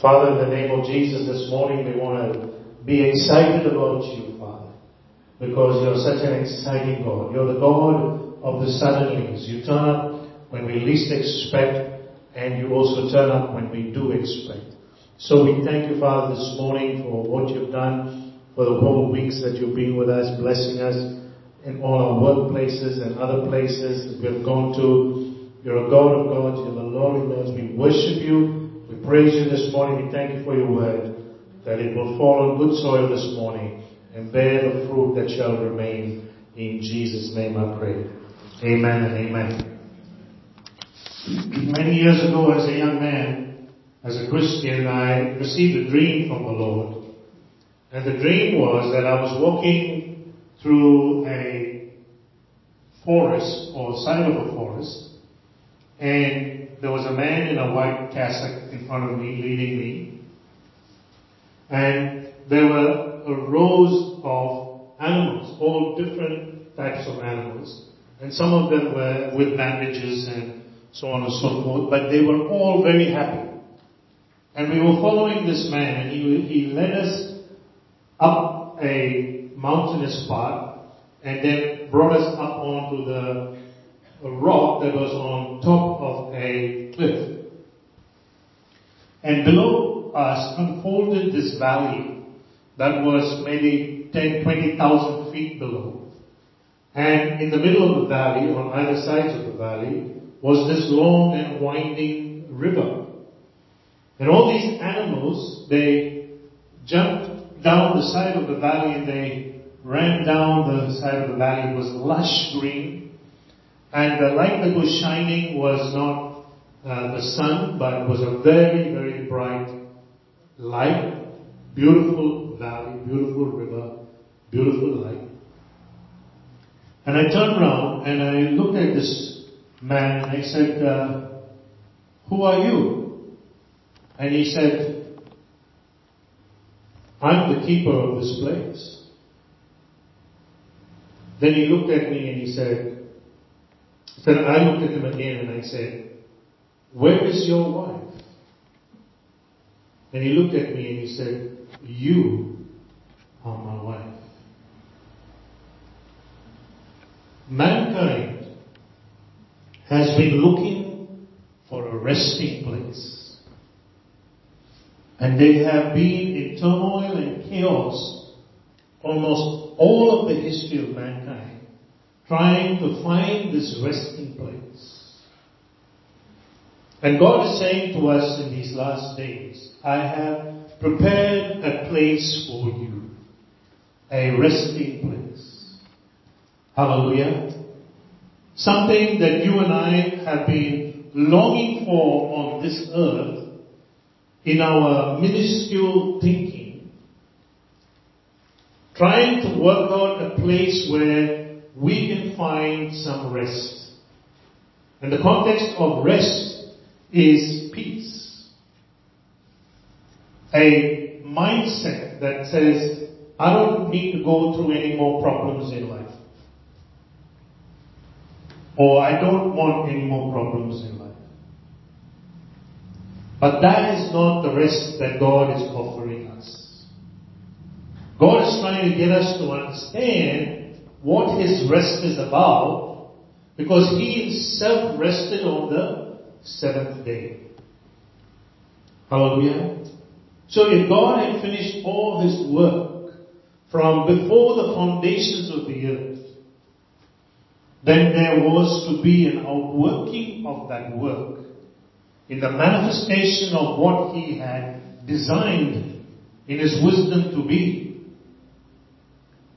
Father, in the name of Jesus, this morning we want to be excited about you, Father, because you're such an exciting God. You're the God of the suddenlies. You turn up when we least expect, and you also turn up when we do expect. So we thank you, Father, this morning for what you've done, for the whole weeks that you've been with us, blessing us in all our workplaces and other places that we have gone to. You're a God of gods, you're the Lord of lords. We worship you, we praise you this morning, we thank you for your word, that it will fall on good soil this morning and bear the fruit that shall remain. In Jesus' name I pray. Amen and amen. Many years ago as a young man, as a Christian, I received a dream from the Lord. And the dream was that I was walking through a forest or side of a forest and there was a man in a white cassock in front of me leading me. And there were rows of animals, all different types of animals. And some of them were with bandages and so on and so forth, but they were all very happy. And we were following this man and he, he led us up a mountainous path and then brought us up onto the rock that was on top of a cliff. And below us unfolded this valley that was maybe 10, 20,000 feet below. And in the middle of the valley, on either sides of the valley, was this long and winding river. And all these animals, they jumped down the side of the valley and they ran down the side of the valley. It was lush green. And the light that was shining was not uh, the sun, but was a very, very bright light. Beautiful valley, beautiful river, beautiful light. And I turned around and I looked at this man and I said, uh, who are you? And he said, I'm the keeper of this place. Then he looked at me and he said, then I looked at him again and I said, where is your wife? And he looked at me and he said, you are my wife. Mankind has been looking for a resting place. And they have been in turmoil and chaos almost all of the history of mankind, trying to find this resting place. And God is saying to us in these last days, I have prepared a place for you, a resting place. Hallelujah. Something that you and I have been longing for on this earth in our minuscule thinking, trying to work out a place where we can find some rest. And the context of rest is peace. A mindset that says, I don't need to go through any more problems in life. Or I don't want any more problems in life. But that is not the rest that God is offering us. God is trying to get us to understand what His rest is about because He Himself rested on the seventh day. Hallelujah. So if God had finished all His work from before the foundations of the earth, then there was to be an outworking of that work in the manifestation of what he had designed in his wisdom to be.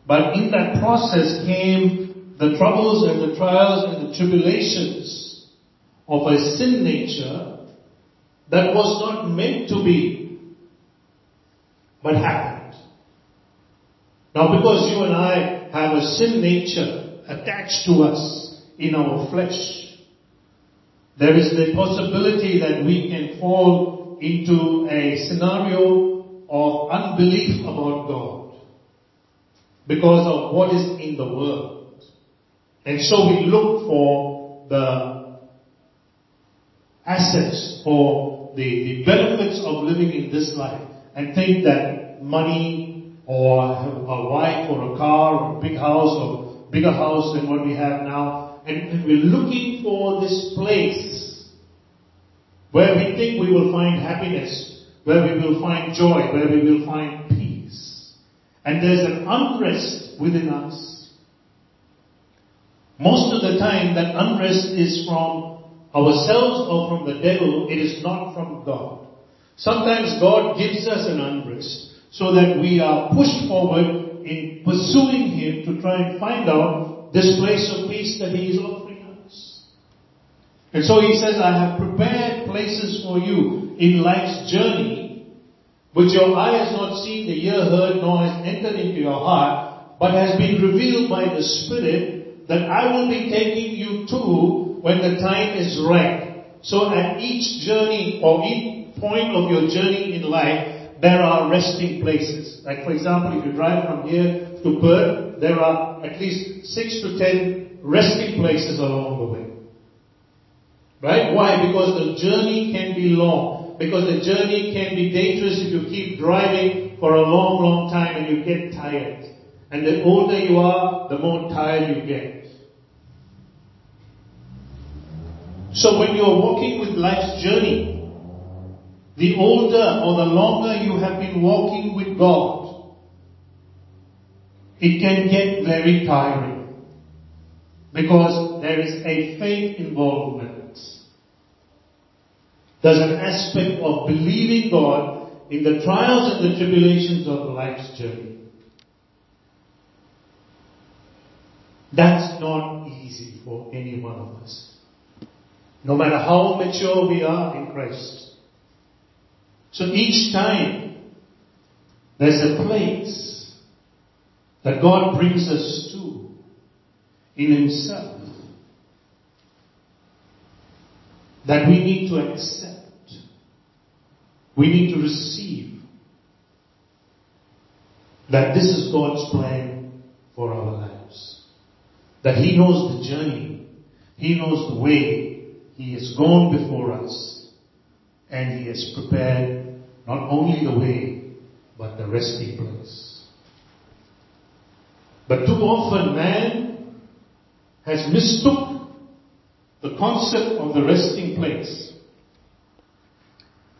But in that process came the troubles and the trials and the tribulations of a sin nature that was not meant to be, but happened. Now because you and I have a sin nature attached to us in our flesh, there is the possibility that we can fall into a scenario of unbelief about God because of what is in the world. And so we look for the assets or the, the benefits of living in this life and think that money or a wife or a car or a big house or bigger house than what we have now, and, we're looking for this place where we think we will find happiness, where we will find joy, where we will find. And there's an unrest within us. Most of the time that unrest is from ourselves or from the devil, it is not from God. Sometimes God gives us an unrest so that we are pushed forward in pursuing Him to try and find out this place of peace that He is offering us. And so He says, I have prepared places for you in life's journey, which your eye has not seen, the ear heard, nor has entered into your heart, but has been revealed by the Spirit that I will be taking you to when the time is right. So at each journey or each point of your journey in life, there are resting places. Like for example, if you drive from here to Perth, there are at least six to ten resting places along the way. Right? Why? Because the journey can be long. Because the journey can be dangerous if you keep driving for a long, long time and you get tired. And the older you are, the more tired you get. So when you're walking with life's journey, the older or the longer you have been walking with God, it can get very tiring because there is a faith involvement. There's an aspect of believing God in the trials and the tribulations of life's journey. That's not easy for any one of us. No matter how mature we are in Christ. So each time there's a place that God brings us to in Himself that we need to accept. We need to receive that this is God's plan for our lives. That He knows the journey. He knows the way he has gone before us and He has prepared not only the way, but the resting place. But too often man has mistook the concept of the resting place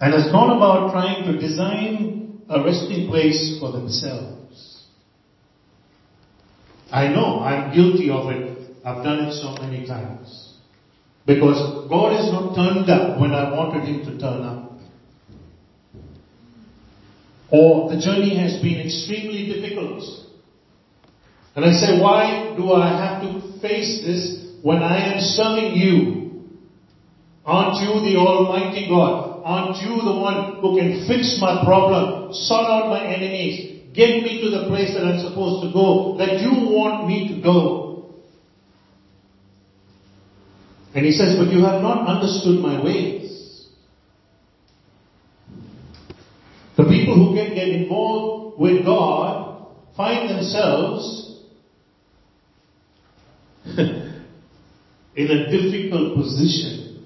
and has gone about trying to design a resting place for themselves. I know I'm guilty of it. I've done it so many times. Because God has not turned up when I wanted Him to turn up. Or the journey has been extremely difficult. And I say, why do I have to face this when I am serving you? Aren't you the Almighty God? Aren't you the one who can fix my problem, sort out my enemies, get me to the place that I'm supposed to go, that you want me to go? And he says, but you have not understood my ways. The people who can get involved with God find themselves in a difficult position.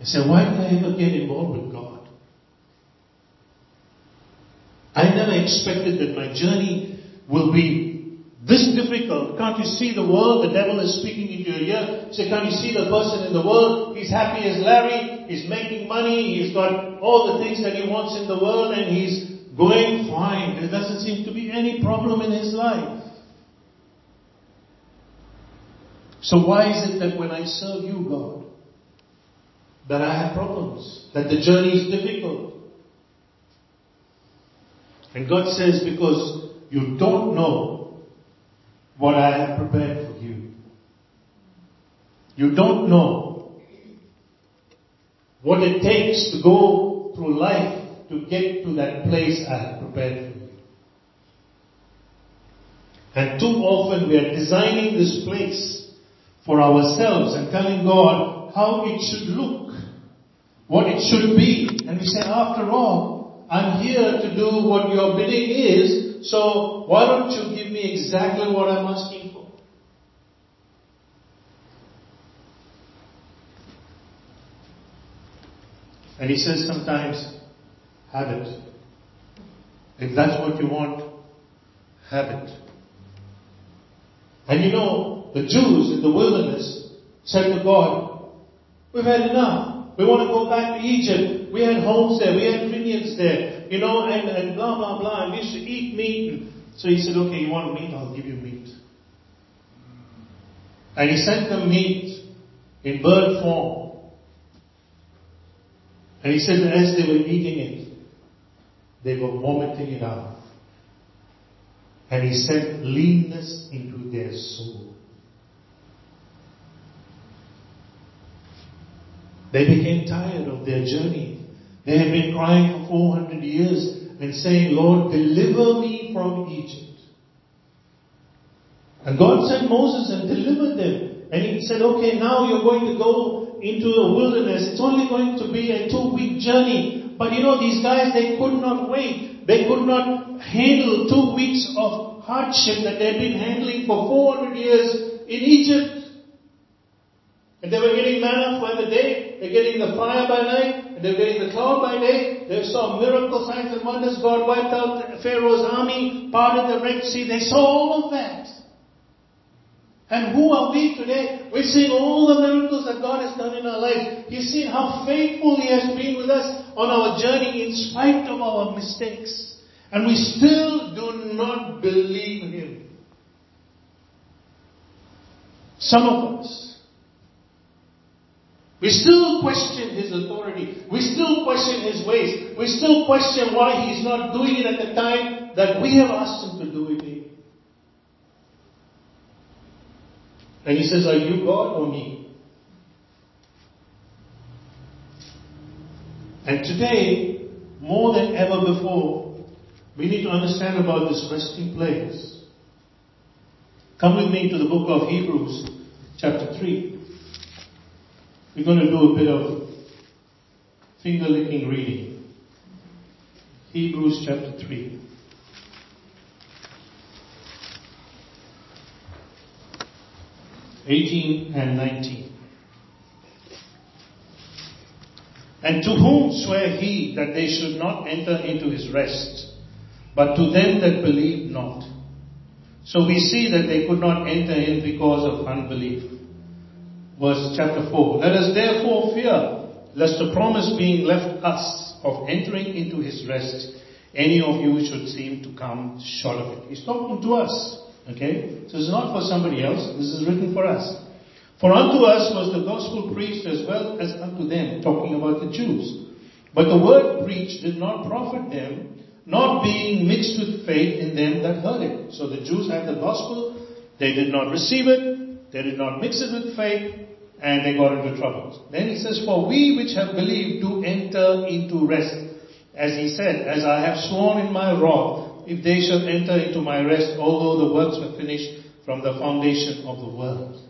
I said, why did I ever get involved with God? I never expected that my journey will be this difficult. Can't you see the world? The devil is speaking into your ear. Say, can't you see the person in the world? He's happy as Larry. He's making money. He's got all the things that he wants in the world and he's going fine. There doesn't seem to be any problem in his life. So why is it that when I serve you, God, that I have problems? That the journey is difficult? And God says, because you don't know what I have prepared for you. You don't know what it takes to go through life to get to that place I have prepared for you. And too often we are designing this place for ourselves and telling God how it should look, what it should be. And we say, after all, I'm here to do what your bidding is, so why don't you give me exactly what I'm asking for? And he says sometimes, have it. If that's what you want, have it. And you know, the Jews in the wilderness said to God, We've had enough. We want to go back to Egypt. We had homes there. We had vineyards there. You know, and, and blah, blah, blah. And we used to eat meat. So he said, Okay, you want meat? I'll give you meat. And he sent them meat in bird form. And he said, as they were eating it, they were vomiting it out. And he sent leanness into their soul. They became tired of their journey. They had been crying for 400 years and saying, Lord, deliver me from Egypt. And God sent Moses and delivered them. And he said, okay, now you're going to go into the wilderness. It's only going to be a two week journey. But you know, these guys, they could not wait. They could not handle two weeks of hardship that they'd been handling for 400 years in Egypt. And they were getting manna by the day, they're getting the fire by night, and they're getting the cloud by day. They saw miracle signs and wonders. God wiped out Pharaoh's army, parted the Red Sea. They saw all of that. And who are we today? We're seeing all the miracles that God has done in our lives. You've seen how faithful He has been with us on our journey in spite of our mistakes. And we still do not believe Him. Some of us. We still question His authority. We still question His ways. We still question why He's not doing it at the time that we have asked Him to do it in. And he says, Are you God or me? And today, more than ever before, we need to understand about this resting place. Come with me to the book of Hebrews, chapter 3. We're going to do a bit of finger licking reading. Hebrews chapter 3. 18 and 19. And to whom swear he that they should not enter into his rest, but to them that believe not? So we see that they could not enter in because of unbelief. Verse chapter 4. Let us therefore fear, lest the promise being left us of entering into his rest, any of you should seem to come short of it. He's talking to us. Okay? So it's not for somebody else. This is written for us. For unto us was the gospel preached as well as unto them, talking about the Jews. But the word preached did not profit them, not being mixed with faith in them that heard it. So the Jews had the gospel, they did not receive it, they did not mix it with faith, and they got into trouble. Then he says, For we which have believed do enter into rest. As he said, As I have sworn in my wrath, if they shall enter into my rest, although the works were finished from the foundation of the world.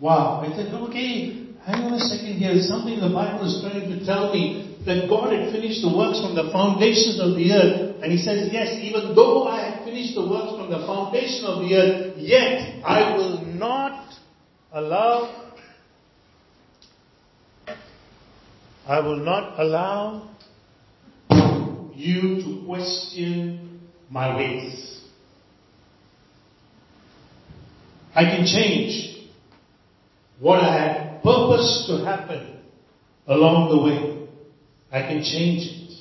Wow. I said, okay, hang on a second here. Something in the Bible is trying to tell me that God had finished the works from the foundations of the earth. And he says, yes, even though I have finished the works from the foundation of the earth, yet I will not allow I will not allow you to question my ways. I can change what I had purposed to happen along the way. I can change it.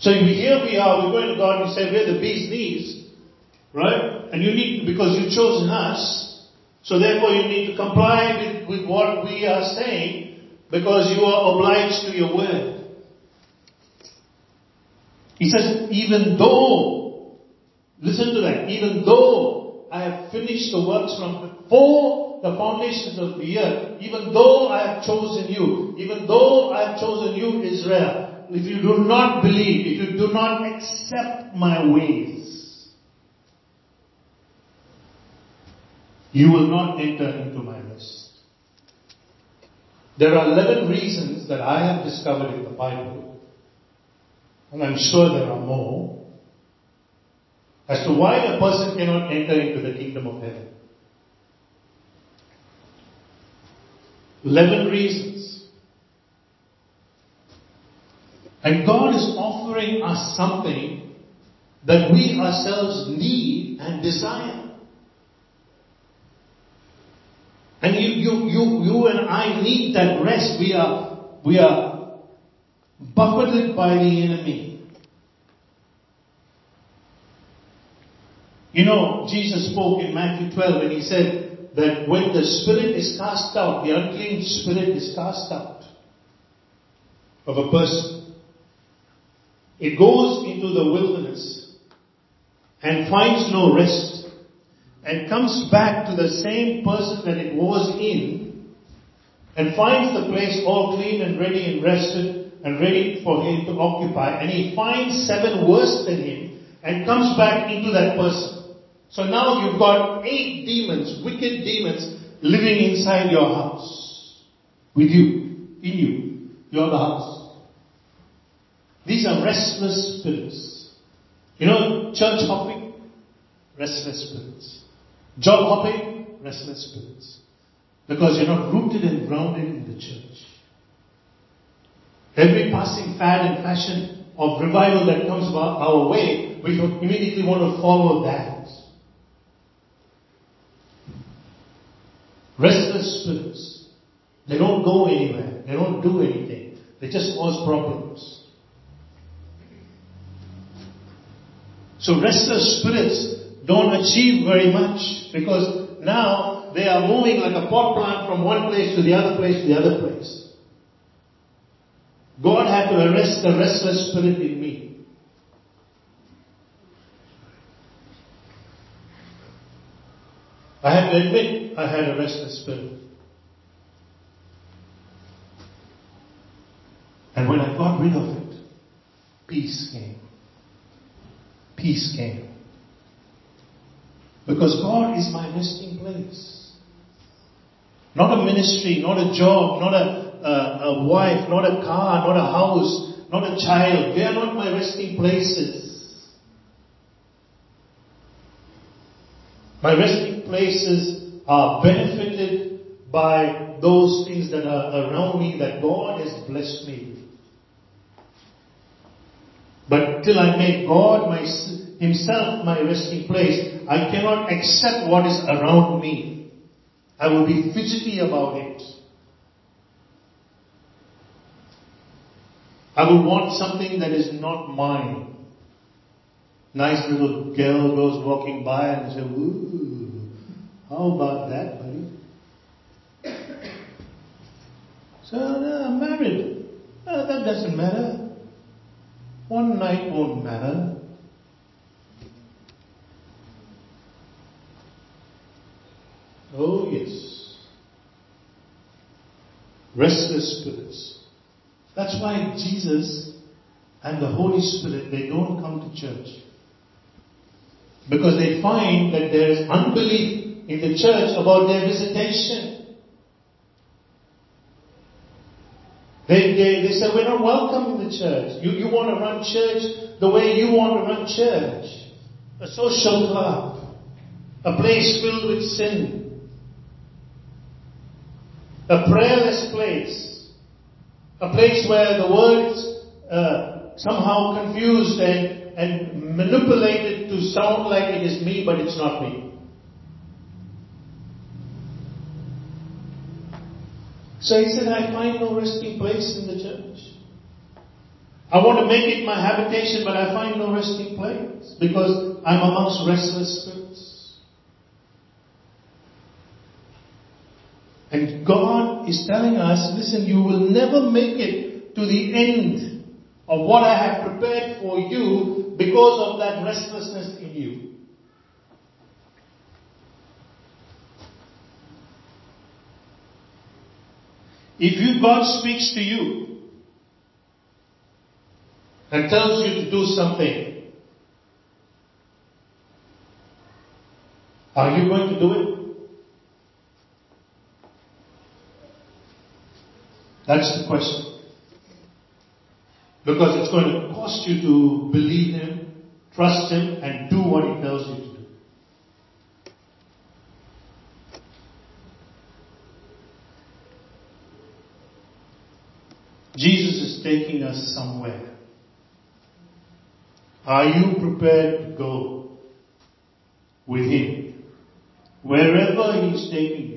So here we are, we're going to God and say we're the bee's knees, right? And you need, because you've chosen us, therefore you need to comply with, with what we are saying because you are obliged to your word. He says, even though, listen to that, even though I have finished the works from before the foundations of the earth, even though I have chosen you, even though I have chosen you, Israel, if you do not believe, if you do not accept my ways, you will not enter into my rest. There are 11 reasons that I have discovered in the Bible, and I'm sure there are more, as to why a person cannot enter into the kingdom of heaven. 11 reasons. And God is offering us something that we ourselves need and desire. And you, you, you, you and I need that rest. We are, we are buffeted by the enemy. You know, Jesus spoke in Matthew 12 when he said that when the spirit is cast out, the unclean spirit is cast out of a person. It goes into the wilderness and finds no rest and comes back to the same person that it was in and finds the place all clean and ready and rested and ready for him to occupy and he finds seven worse than him and comes back into that person. So now you've got eight demons, wicked demons, living inside your house. With you. In you. You're the house. These are restless spirits. You know, church hopping? Restless spirits. Job hopping? Restless spirits. Because you're not rooted and grounded in the church. Every passing fad and fashion of revival that comes our way, we immediately want to follow that. Restless spirits. They don't go anywhere. They don't do anything. They just cause problems. So restless spirits don't achieve very much because now they are moving like a pot plant from one place to the other place to the other place. God had to arrest the restless spirit in me. I have to admit, I had a restless spirit. And when I got rid of it, peace came. Peace came. Because God is my resting place. Not a ministry, not a job, not a, a, a wife, not a car, not a house, not a child. They are not my resting places. My resting places are benefited by those things that are around me that God has blessed me with. But till I make God my, Himself my resting place, I cannot accept what is around me. I will be fidgety about it. I will want something that is not mine. Nice little girl goes walking by and says, ooh, how about that, buddy? So, uh, I'm married. Uh, that doesn't matter. One night won't matter. Oh, yes. Restless spirits. That's why Jesus and the Holy Spirit, they don't come to church. Because they find that there is unbelief in the church about their visitation. They, they, they said, we're not welcome in the church. You, you want to run church the way you want to run church. A social club. A place filled with sin. A prayerless place. A place where the words uh, somehow confused and, and manipulated to sound like it is me, but it's not me. So he said, I find no resting place in the church. I want to make it my habitation, but I find no resting place because I'm amongst restless spirits. And God is telling us, listen, you will never make it to the end of what I have prepared for you because of that restlessness in you. If you, God speaks to you and tells you to do something, are you going to do it? That's the question. Because it's going to cost you to believe Him, trust Him, and do what He tells you to do. Jesus is taking us somewhere. Are you prepared to go with Him? Wherever He's taking you.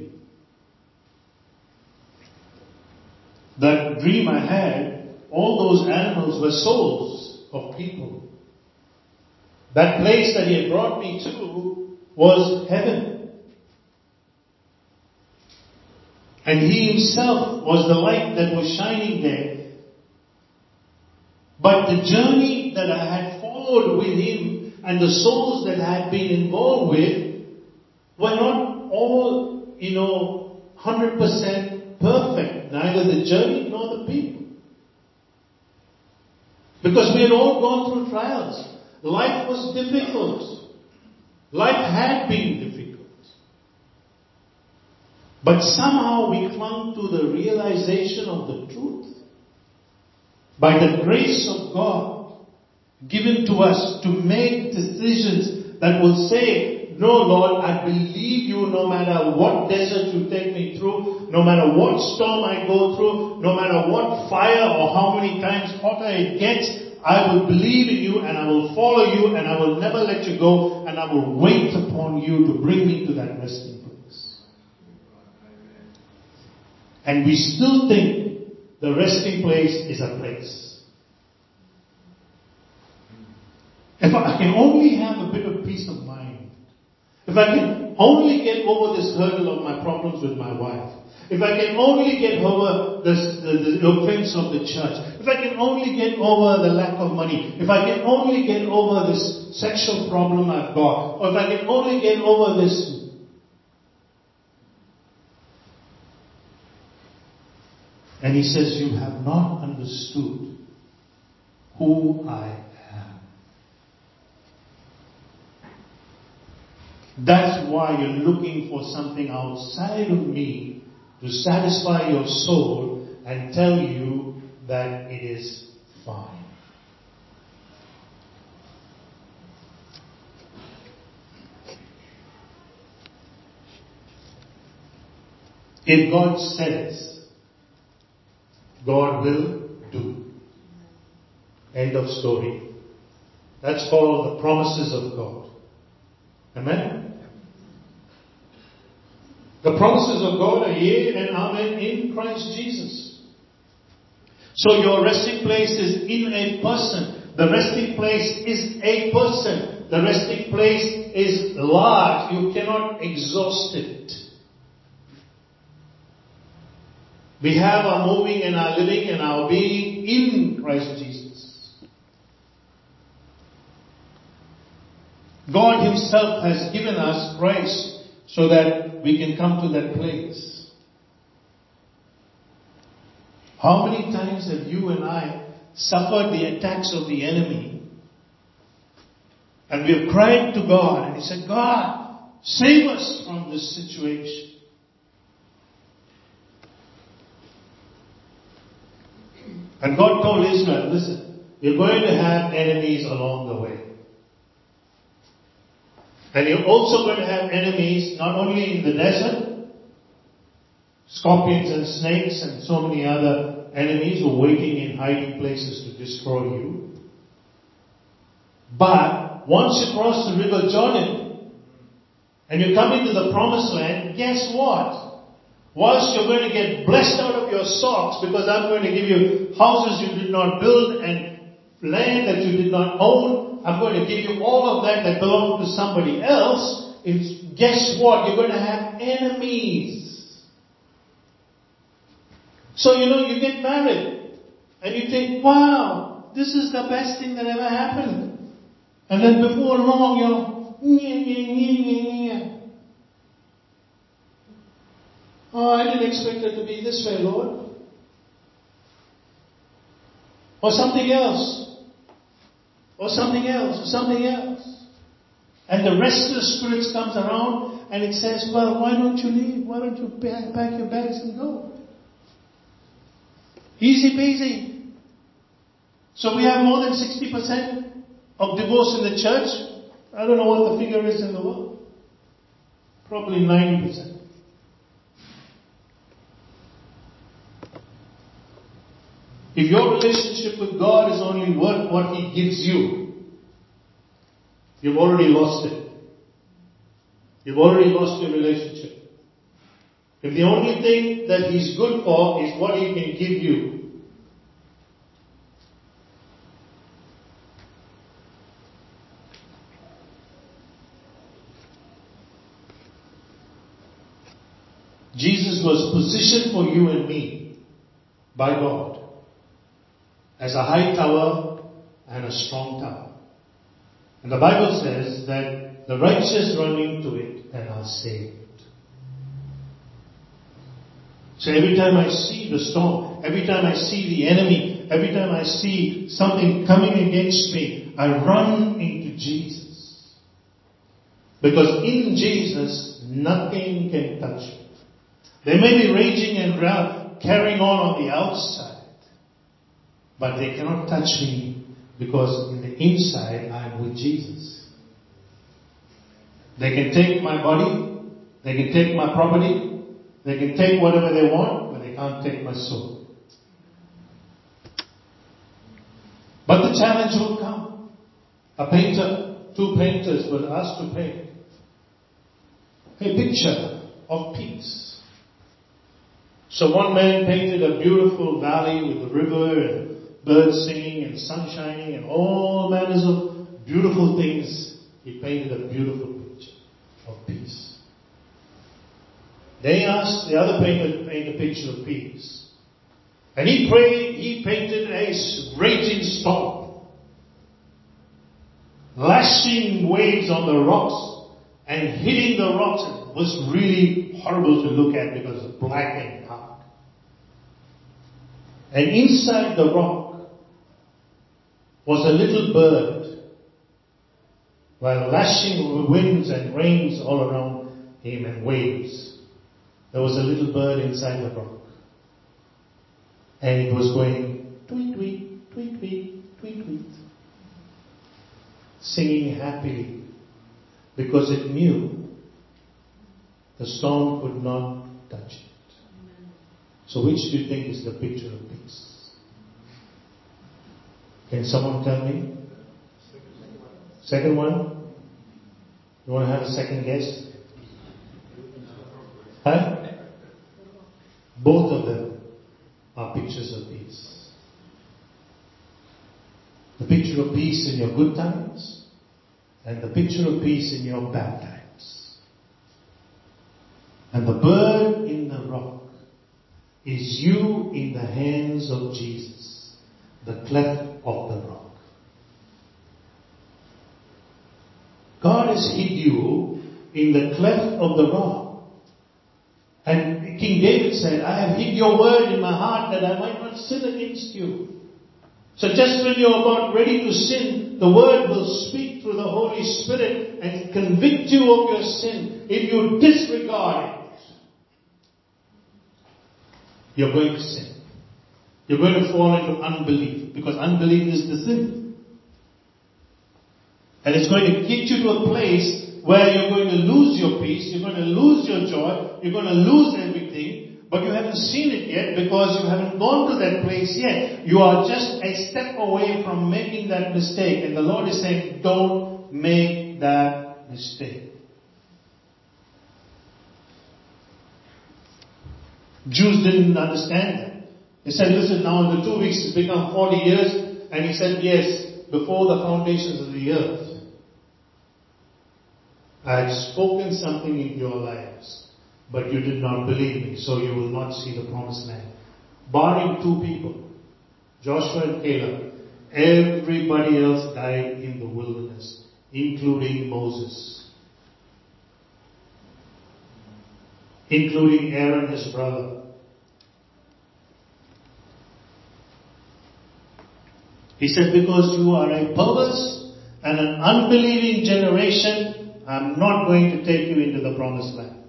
That dream I had, all those animals were souls of people. That place that He had brought me to was heaven. And He Himself was the light that was shining there. But the journey that I had followed with Him and the souls that I had been involved with were not all, you know, 100% perfect. Neither the journey nor the people. Because we had all gone through trials. Life was difficult. Life had been difficult. But somehow we clung to the realization of the truth. By the grace of God given to us to make decisions that will say, no Lord, I believe you no matter what desert you take me through, no matter what storm I go through, no matter what fire or how many times hotter it gets, I will believe in you and I will follow you and I will never let you go and I will wait upon you to bring me to that resting place. And we still think the resting place is a place. If I can only have a bit of if I can only get over this hurdle of my problems with my wife, if I can only get over this, the, the offense of the church, if I can only get over the lack of money, if I can only get over this sexual problem I've got, or if I can only get over this. And he says, You have not understood who I am. That's why you're looking for something outside of me to satisfy your soul and tell you that it is fine. If God says, God will do. End of story. That's called the promises of God. Amen? The promises of God are yea and amen in Christ Jesus. So your resting place is in a person. The resting place is a person. The resting place is large. You cannot exhaust it. We have our moving and our living and our being in Christ Jesus. God Himself has given us Christ so that we can come to that place. How many times have you and I suffered the attacks of the enemy? And we have cried to God and He said, God, save us from this situation. And God told Israel, listen, you're going to have enemies along the way. And you're also going to have enemies not only in the desert, scorpions and snakes and so many other enemies who are waiting in hiding places to destroy you. But once you cross the river Jordan and you come into the promised land, guess what? Whilst you're going to get blessed out of your socks because I'm going to give you houses you did not build and land that you did not own, I'm going to give you all of that that belonged to somebody else. It's, guess what? You're going to have enemies. So, you know, you get married and you think, wow, this is the best thing that ever happened. And then before long, you're, yeah, yeah, yeah, yeah. Oh, I didn't expect it to be this way, Lord. Or something else. Or something else. Or something else. And the restless spirit comes around and it says, well, why don't you leave? Why don't you pack your bags and go? Easy peasy. So we have more than 60% of divorce in the church. I don't know what the figure is in the world. Probably 90%. If your relationship with God is only worth what He gives you, you've already lost it. You've already lost your relationship. If the only thing that He's good for is what He can give you, Jesus was positioned for you and me by God as a high tower and a strong tower. And the Bible says that the righteous run into it and are saved. So every time I see the storm, every time I see the enemy, every time I see something coming against me, I run into Jesus. Because in Jesus, nothing can touch me. They may be raging and carrying on on the outside, but they cannot touch me because in the inside I am with Jesus. They can take my body, they can take my property, they can take whatever they want, but they can't take my soul. But the challenge will come. A painter, two painters were asked to paint a picture of peace. So one man painted a beautiful valley with a river and birds singing and sun shining and all manners of beautiful things. He painted a beautiful picture of peace. They asked the other painter to paint a picture of peace. And he prayed, he painted a raging storm. Lashing waves on the rocks and hitting the rocks. It was really horrible to look at because of black and dark. and inside the rock was a little bird, while lashing winds and rains all around him and waves. There was a little bird inside the rock. And it was going tweet, tweet, tweet, tweet, tweet, tweet. Singing happily because it knew the storm could not touch it. So which do you think is the picture of peace? Can someone tell me? Second one? You want to have a second guess? Huh? Both of them are pictures of peace. The picture of peace in your good times and the picture of peace in your bad times. And the bird in the rock is you in the hands of Jesus, the cleft of the rock. God has hid you in the cleft of the rock. And King David said, I have hid your word in my heart that I might not sin against you. So just when you're about ready to sin, the word will speak through the Holy Spirit and convict you of your sin. If you disregard it, you're going to sin. You're going to fall into unbelief because unbelief is the sin. And it's going to get you to a place where you're going to lose your peace, you're going to lose your joy, you're going to lose everything, but you haven't seen it yet because you haven't gone to that place yet. You are just a step away from making that mistake. And the Lord is saying, don't make that mistake. Jews didn't understand that. They said, listen, now in the two weeks it's become 40 years. And he said, yes, before the foundations of the earth, I had spoken something in your lives, but you did not believe me, so you will not see the promised land. Barring two people, Joshua and Caleb, everybody else died in the wilderness, including Moses. Including Aaron, his brother. He said, because you are a perverse and an unbelieving generation, I'm not going to take you into the promised land.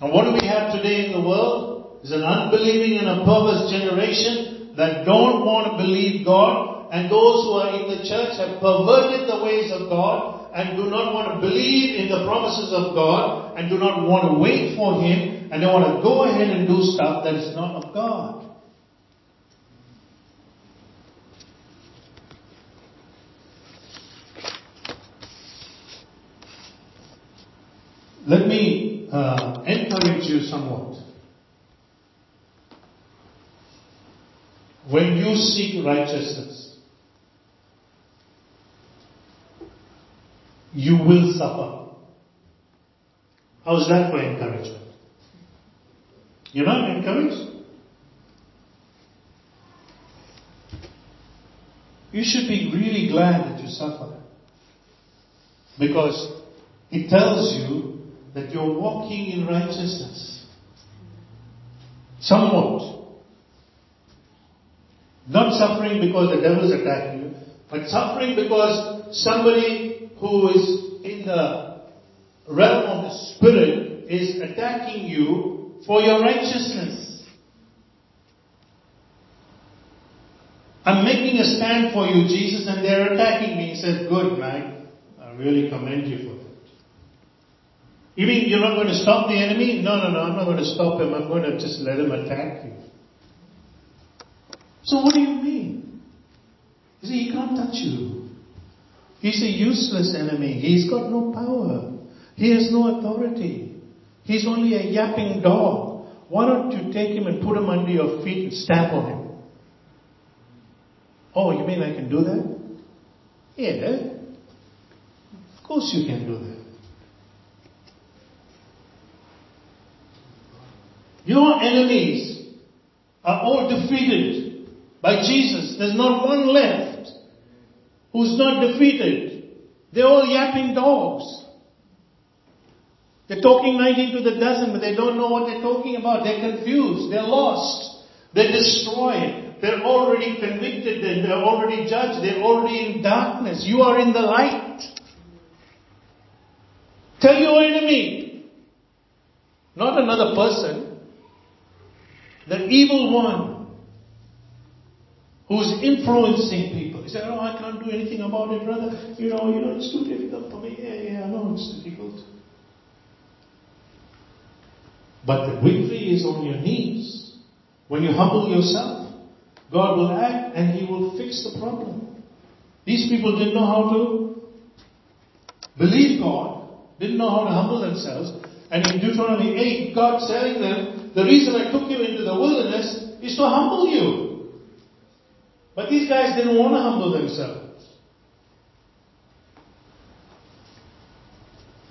And what do we have today in the world? Is an unbelieving and a perverse generation that don't want to believe God and those who are in the church have perverted the ways of God and do not want to believe in the promises of God and do not want to wait for Him and they want to go ahead and do stuff that is not of God. somewhat. When you seek righteousness, you will suffer. How's that for encouragement? You're not encouraged? You should be really glad that you suffer. Because it tells you that you're walking in righteousness. Somewhat. Not suffering because the devil is attacking you, but suffering because somebody who is in the realm of the spirit is attacking you for your righteousness. I'm making a stand for you, Jesus, and they're attacking me. He says, Good, man. I really commend you for that. You mean you're not going to stop the enemy? No, no, no, I'm not going to stop him. I'm going to just let him attack you. So what do you mean? You see, he can't touch you. He's a useless enemy. He's got no power. He has no authority. He's only a yapping dog. Why don't you take him and put him under your feet and stamp on him? Oh, you mean I can do that? Yeah. Of course you can do that. Your enemies are all defeated by Jesus. There's not one left who's not defeated. They're all yapping dogs. They're talking 19 to the dozen, but they don't know what they're talking about. They're confused. They're lost. They're destroyed. They're already convicted. They're already judged. They're already in darkness. You are in the light. Tell your enemy, not another person, the evil one who's influencing people. He said, oh, I can't do anything about it, brother. You know, you know, it's too difficult for me. Yeah, yeah, I know it's difficult. But the victory is on your knees. When you humble yourself, God will act and He will fix the problem. These people didn't know how to believe God, didn't know how to humble themselves. And in Deuteronomy 8, God's telling them, the reason I took you into the wilderness is to humble you. But these guys didn't want to humble themselves.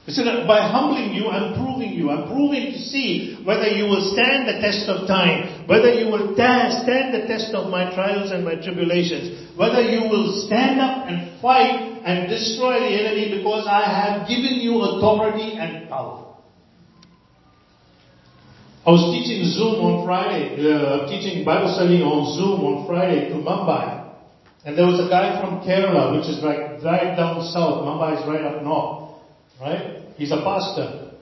He said, by humbling you, I'm proving you. I'm proving to see whether you will stand the test of time, whether you will stand the test of my trials and my tribulations, whether you will stand up and fight and destroy the enemy because I have given you authority and power. I was teaching Zoom on Friday, uh, teaching Bible study on Zoom on Friday to Mumbai. And there was a guy from Kerala, which is like right down south. Mumbai is right up north. Right? He's a pastor.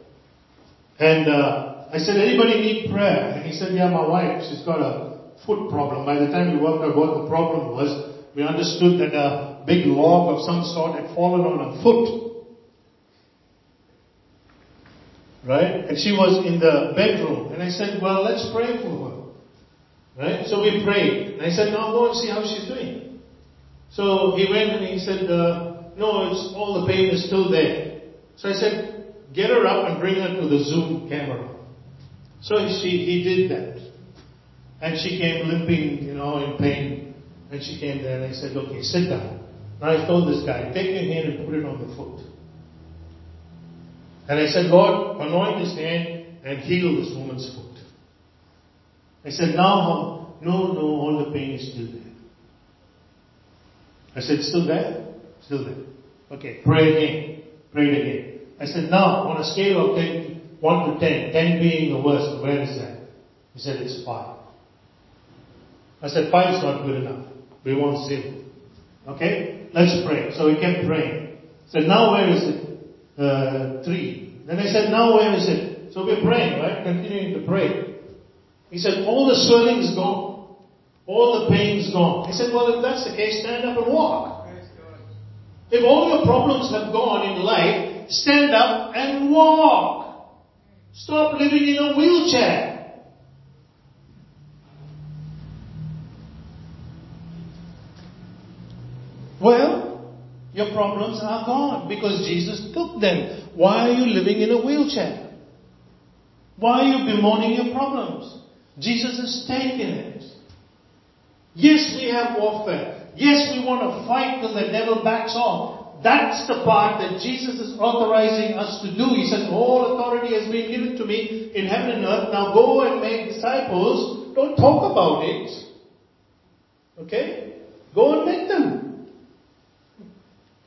And uh, I said, anybody need prayer? And he said, yeah, my wife, she's got a foot problem. By the time we worked out what the problem was, we understood that a big log of some sort had fallen on her foot. Right? And she was in the bedroom. And I said, well, let's pray for her. Right? So we prayed. And I said, now go and see how she's doing. So he went and he said, uh, no, it's all the pain is still there. So I said, get her up and bring her to the Zoom camera. So she, he did that. And she came limping, you know, in pain. And she came there and I said, okay, sit down. Now I told this guy, take your hand and put it on the foot. And I said, Lord, anoint his hand and heal this woman's foot. I said, now, no, no, all the pain is still there. I said, still there? Still there. Okay, pray again. Pray again. I said, now, on a scale of 10, 1 to 10, 10 being the worst, where is that? He said, it's 5. I said, 5 is not good enough. We want 0. Okay? Let's pray. So he kept praying. I said, now where is it? Uh, 3. Then I said, now where is it? So we're praying, right? Continuing to pray. He said, all the swelling is gone. All the pain is gone. I said, well, if that's the case, stand up and walk. If all your problems have gone in life, stand up and walk. Stop living in a wheelchair. Well, your problems are gone because Jesus took them. Why are you living in a wheelchair? Why are you bemoaning your problems? Jesus has taken it. Yes, we have warfare. Yes, we want to fight till the devil backs off. That's the part that Jesus is authorizing us to do. He says, all authority has been given to me in heaven and earth. Now go and make disciples. Don't talk about it. Okay? Go and make them.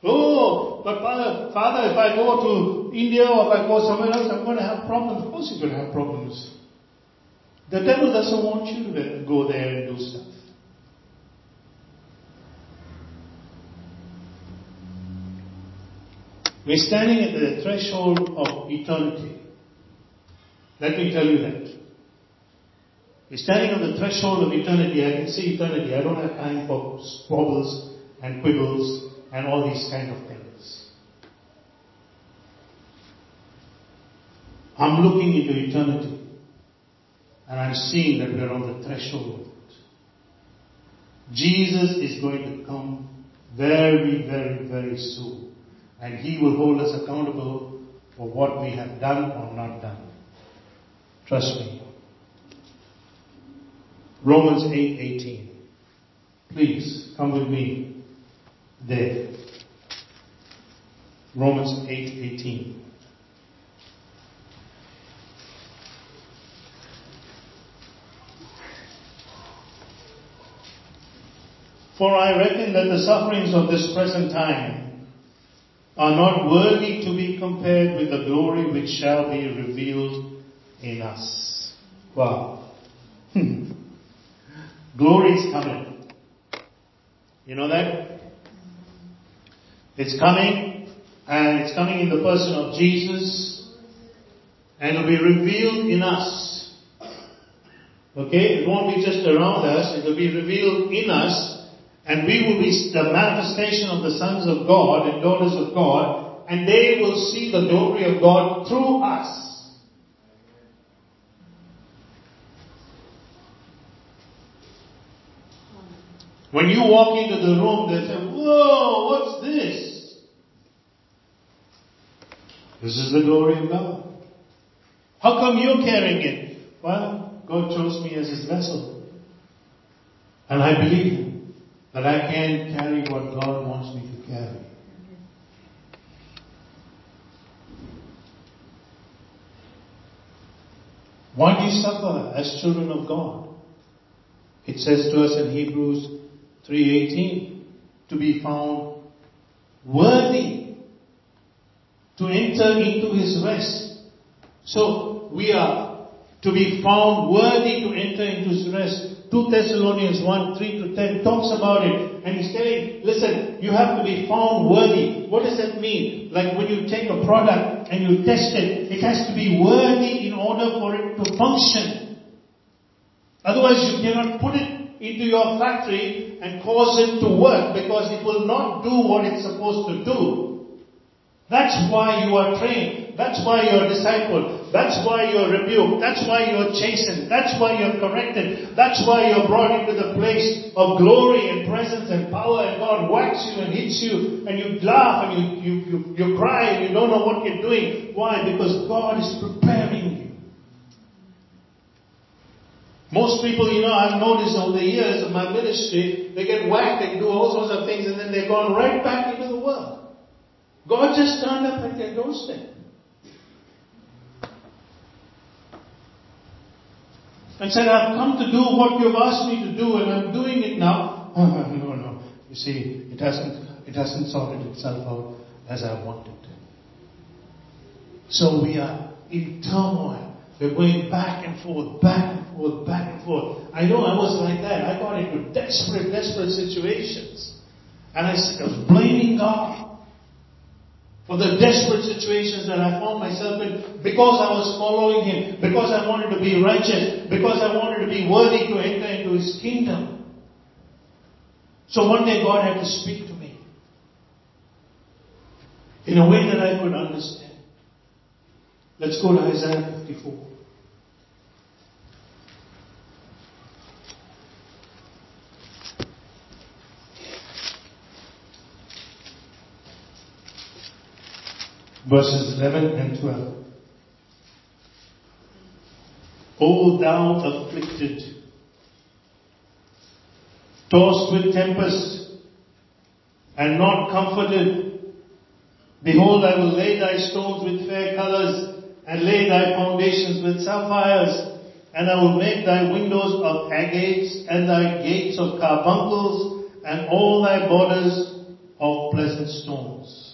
Oh, but Father, Father, if I go to India or if I go somewhere else, I'm going to have problems. Of course you're going to have problems. The devil doesn't want you to go there and do stuff. We're standing at the threshold of eternity. Let me tell you that. We're standing on the threshold of eternity. I can see eternity. I don't have time for squabbles and quibbles and all these kind of things. I'm looking into eternity and I'm seeing that we're on the threshold of it. Jesus is going to come very, very, very soon and He will hold us accountable for what we have done or not done. Trust me. Romans 8:18. Please come with me there. Romans 8:18. For I reckon that the sufferings of this present time are not worthy to be compared with the glory which shall be revealed in us. Wow. Hmm. glory is coming. You know that? It's coming, and it's coming in the person of Jesus, and it'll be revealed in us. Okay? It won't be just around us, it'll be revealed in us, and we will be the manifestation of the sons of God and daughters of God, and they will see the glory of God through us. When you walk into the room, they say, Whoa, what's this? This is the glory of God. How come you're carrying it? Well, God chose me as his vessel. And I believe that I can carry what God wants me to carry. Why do you suffer as children of God? It says to us in Hebrews 3:18 to be found worthy to enter into his rest. So we are to be found worthy to enter into his rest. 2 Thessalonians 1, 3 to 10 talks about it. And he's saying, listen, you have to be found worthy. What does that mean? Like when you take a product and you test it, it has to be worthy in order for it to function. Otherwise you cannot put it into your factory and cause it to work because it will not do what it's supposed to do. That's why you are trained. That's why you're discipled. That's why you're rebuked. That's why you're chastened. That's why you're corrected. That's why you're brought into the place of glory and presence and power and God whacks you and hits you and you laugh and you, you, you, you cry and you don't know what you're doing. Why? Because God is preparing you. Most people, you know, I've noticed over the years of my ministry, they get whacked, they do all sorts of things and then they're gone right back into the world. God just turned up at their doorstep. and said, I've come to do what you've asked me to do and I'm doing it now. no, no. You see, it hasn't, it hasn't sorted itself out as I wanted. So we are in turmoil. We're going back and forth, back and forth, back and forth. I know I was like that. I got into desperate, desperate situations. And I was blaming God for the desperate situations that I found myself in because I was following Him, because I wanted to be righteous, because I wanted to be worthy to enter into His kingdom. So one day God had to speak to me in a way that I could understand. Let's go to Isaiah 54. Verses 11 and 12. O thou afflicted, tossed with tempest, and not comforted. Behold, I will lay thy stones with fair colors, and lay thy foundations with sapphires, and I will make thy windows of agates, and thy gates of carbuncles, and all thy borders of pleasant stones.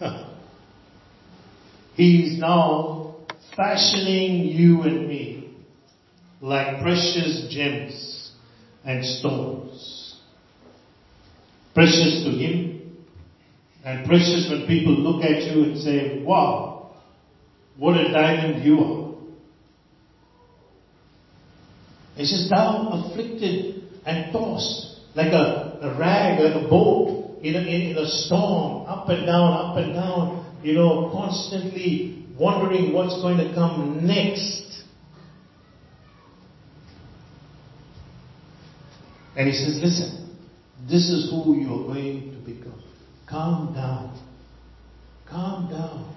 he is now fashioning you and me like precious gems and stones. Precious to him, and precious when people look at you and say, wow, what a diamond you are. He says, thou afflicted and tossed like a, a rag, like a boat in in, a storm, up and down, up and down, you know, constantly wondering what's going to come next. And he says, listen, this is who you are going to become. Calm down. Calm down.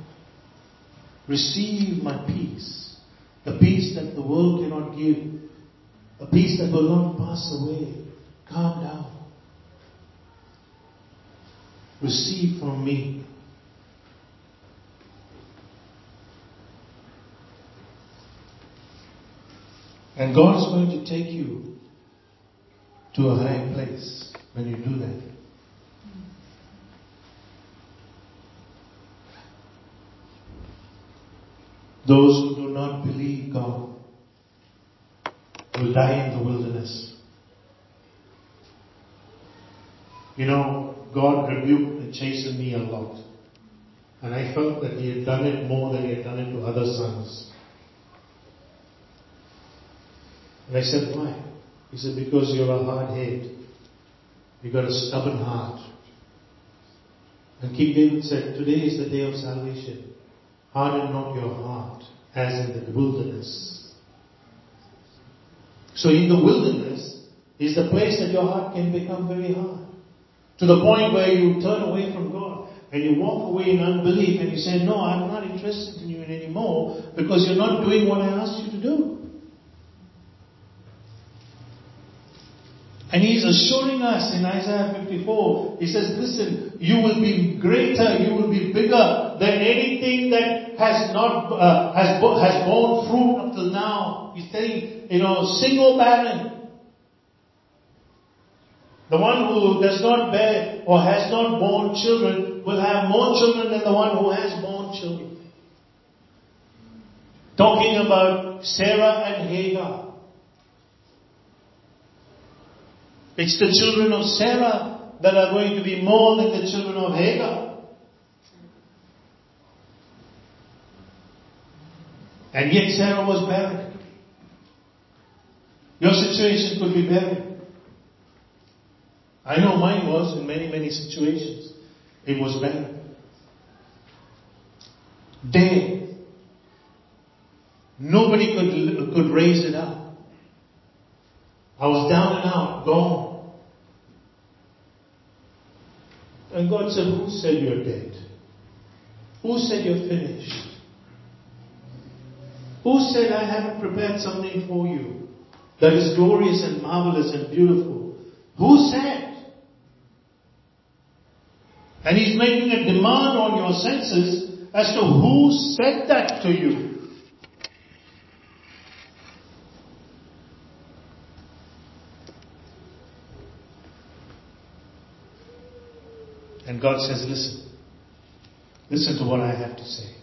Receive my peace. The peace that the world cannot give. A peace that will not pass away. Calm down. Receive from me. And God is going to take you to a high place when you do that. Those who do not believe God will die in the wilderness. You know, God rebuked and chastened me a lot. And I felt that He had done it more than He had done it to other sons. And I said, why? He said, because you're a hard head. You've got a stubborn heart. And King David said, today is the day of salvation. Harden not your heart as in the wilderness. So in the wilderness is the place that your heart can become very hard. To the point where you turn away from God and you walk away in unbelief and you say, no, I'm not interested in you anymore because you're not doing what I asked you to do. And he's assuring us in Isaiah 54, he says, listen, you will be greater, you will be bigger than anything that has not, uh, has, has borne fruit up till now. He's saying, you know, single barren. The one who does not bear or has not born children will have more children than the one who has born children. Talking about Sarah and Hagar. It's the children of Sarah that are going to be more than the children of Hagar. And yet Sarah was barren. Your situation could be barren. I know mine was in many, many situations. It was barren. Dead. Nobody could, could raise it up. I was down and out, gone. And God said, Who said you're dead? Who said you're finished? Who said I haven't prepared something for you that is glorious and marvelous and beautiful? Who said? And He's making a demand on your senses as to who said that to you. And God says, listen. Listen to what I have to say.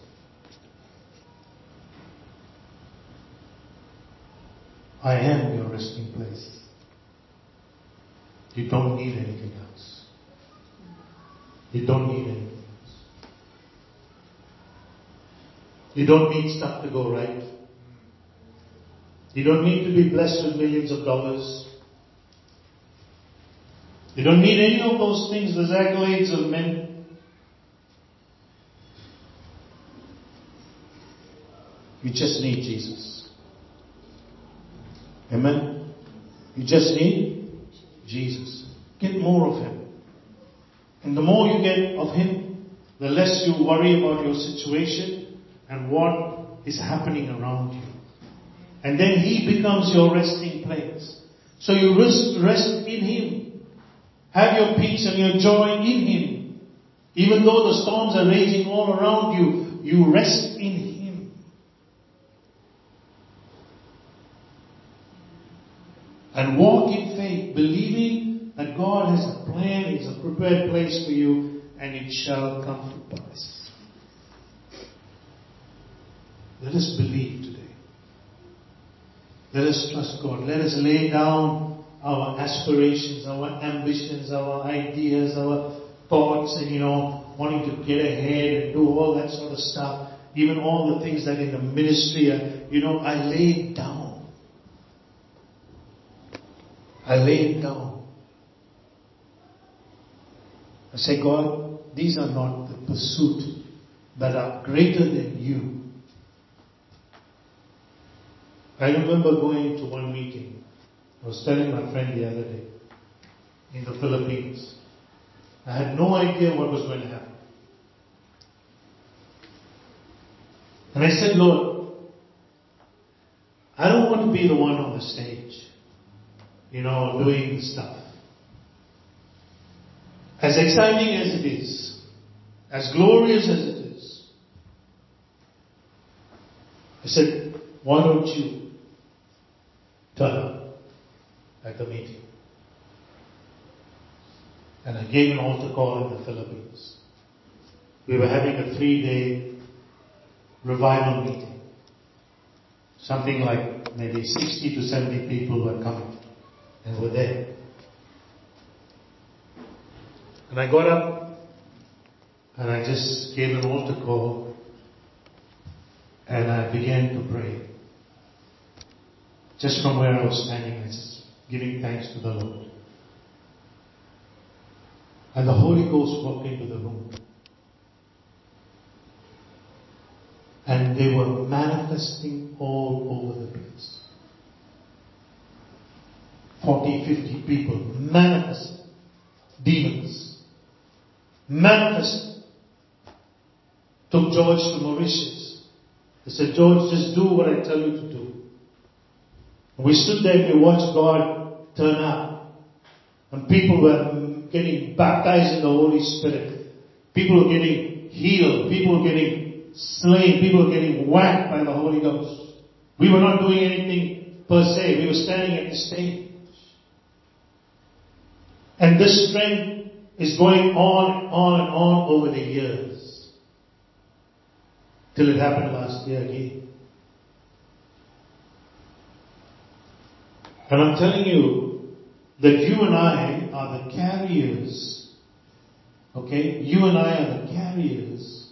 I am your resting place. You don't need anything else. You don't need anything else. You don't need stuff to go right. You don't need to be blessed with millions of dollars. You don't need any of those things, those accolades of men. You just need Jesus. Amen? You just need Jesus. Get more of Him. The more you get of Him, the less you worry about your situation and what is happening around you. And then He becomes your resting place. So you rest, rest in Him. Have your peace and your joy in Him. Even though the storms are raging all around you, you rest in Him. And walk in faith, believing that God has a plan, He's a prepared place for you, and it shall come to pass. Let us believe today. Let us trust God. Let us lay down our aspirations, our ambitions, our ideas, our thoughts, and you know, wanting to get ahead and do all that sort of stuff. Even all the things that in the ministry, are, you know, I lay it down. I lay it down. I say, God, these are not the pursuit that are greater than you. I remember going to one meeting. I was telling my friend the other day in the Philippines. I had no idea what was going to happen. And I said, Lord, I don't want to be the one on the stage, you know, doing stuff. As exciting as it is, as glorious as it is, I said, why don't you turn up at the meeting. And I gave an altar call in the Philippines. We were having a three day revival meeting. Something like maybe 60 to 70 people were coming and were there. And I got up and I just gave an altar call and I began to pray. Just from where I was standing, I was giving thanks to the Lord. And the Holy Ghost walked into the room. And they were manifesting all over the place. 40, 50 people manifest demons. Manifest. Took George to Mauritius. They said, George, just do what I tell you to do. And We stood there and we watched God turn up. And people were getting baptized in the Holy Spirit. People were getting healed. People were getting slain. People were getting whacked by the Holy Ghost. We were not doing anything per se. We were standing at the stage. And this trend is going on and on and on over the years. Till it happened last year again. And I'm telling you that you and I are the carriers. Okay? You and I are the carriers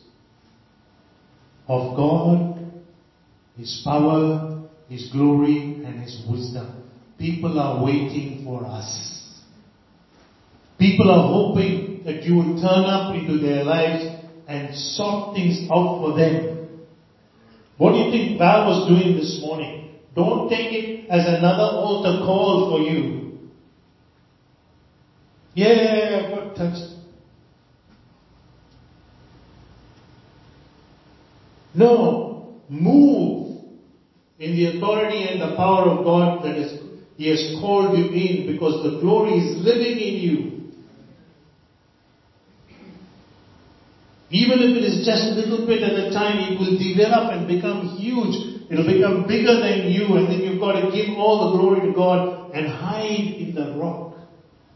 of God, His power, His glory, and His wisdom. People are waiting for us. People are hoping that you will turn up into their lives and sort things out for them. What do you think Val was doing this morning? Don't take it as another altar call for you. Yeah, I got touched. No, move in the authority and the power of God that is, He has called you in because the glory is living in you. Even if it is just a little bit at a time, it will develop and become huge. It'll become bigger than you, and then you've got to give all the glory to God and hide in the rock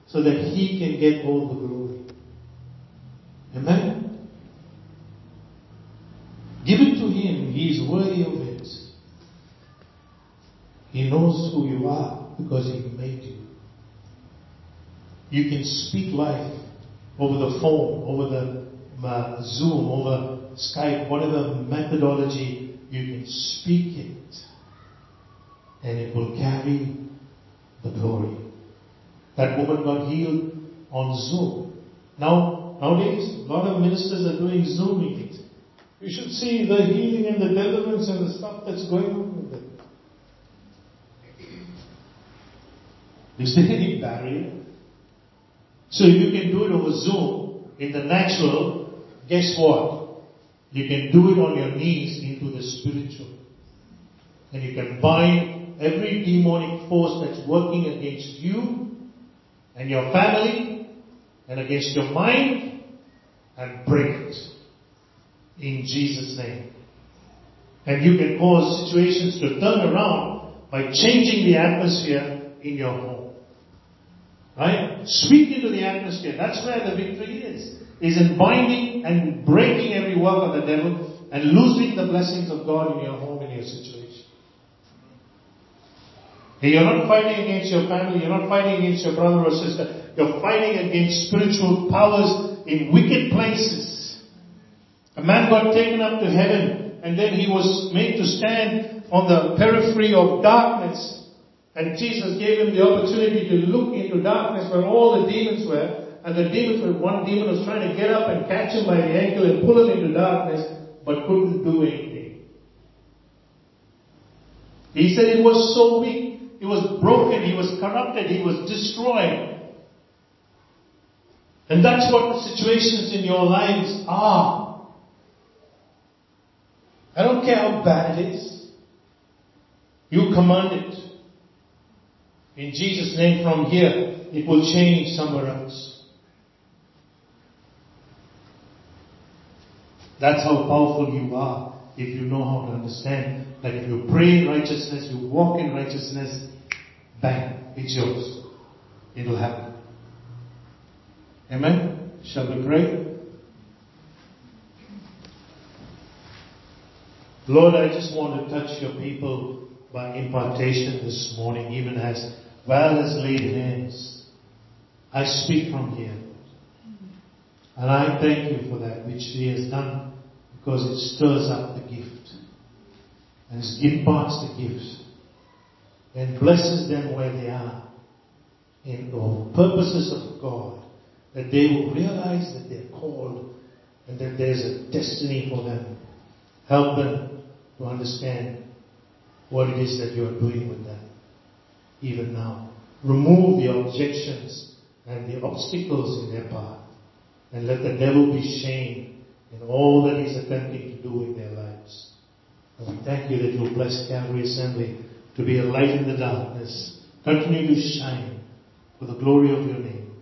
so that He can get all the glory. Amen? Give it to Him. He is worthy of it. He knows who you are because He made you. You can speak life over the phone, over the Uh, Zoom, over Skype, whatever methodology, you can speak it and it will carry the glory. That woman got healed on Zoom. Now, nowadays, a lot of ministers are doing Zoom meetings. You should see the healing and the deliverance and the stuff that's going on with it. Is there any barrier? So you can do it over Zoom in the natural, Guess what? You can do it on your knees into the spiritual. And you can bind every demonic force that's working against you and your family and against your mind and break it. In Jesus' name. And you can cause situations to turn around by changing the atmosphere in your home. Right? Speak into the atmosphere. That's where the victory is. Is in binding and breaking every work of the devil and losing the blessings of God in your home, in your situation. You're not fighting against your family, you're not fighting against your brother or sister, you're fighting against spiritual powers in wicked places. A man got taken up to heaven and then he was made to stand on the periphery of darkness. And Jesus gave him the opportunity to look into darkness where all the demons were. And the demons were, one demon was trying to get up and catch him by the ankle and pull him into darkness, but couldn't do anything. He said it was so weak. He was broken. He was corrupted. He was destroyed. And that's what the situations in your lives are. I don't care how bad it is. You command it. In Jesus' name from here, it will change somewhere else. That's how powerful you are if you know how to understand that if you pray in righteousness, you walk in righteousness, bang, it's yours. It'll happen. Amen? Shall we pray? Lord, I just want to touch your people by impartation this morning, even as well as laid hands. I speak from here. And I thank you for that which He has done because it stirs up the gift and it imparts the gift and blesses them where they are in the purposes of God that they will realize that they're called and that there's a destiny for them. Help them to understand what it is that you're doing with them, even now. Remove the objections and the obstacles in their path, and let the devil be shamed in all that he's attempting to do in their lives. And we thank you that you'll bless Calvary Assembly to be a light in the darkness. Continue to shine for the glory of your name.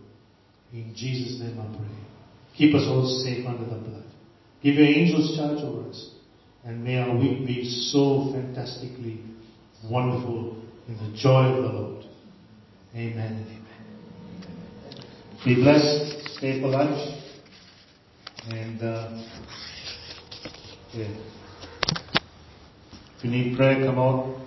In Jesus' name I pray. Keep us all safe under the blood. Give your angels charge over us. And may our week be so fantastically wonderful in the joy of the Lord. Amen amen. Be blessed. Stay for lunch. And uh, yeah. if you need prayer, come out.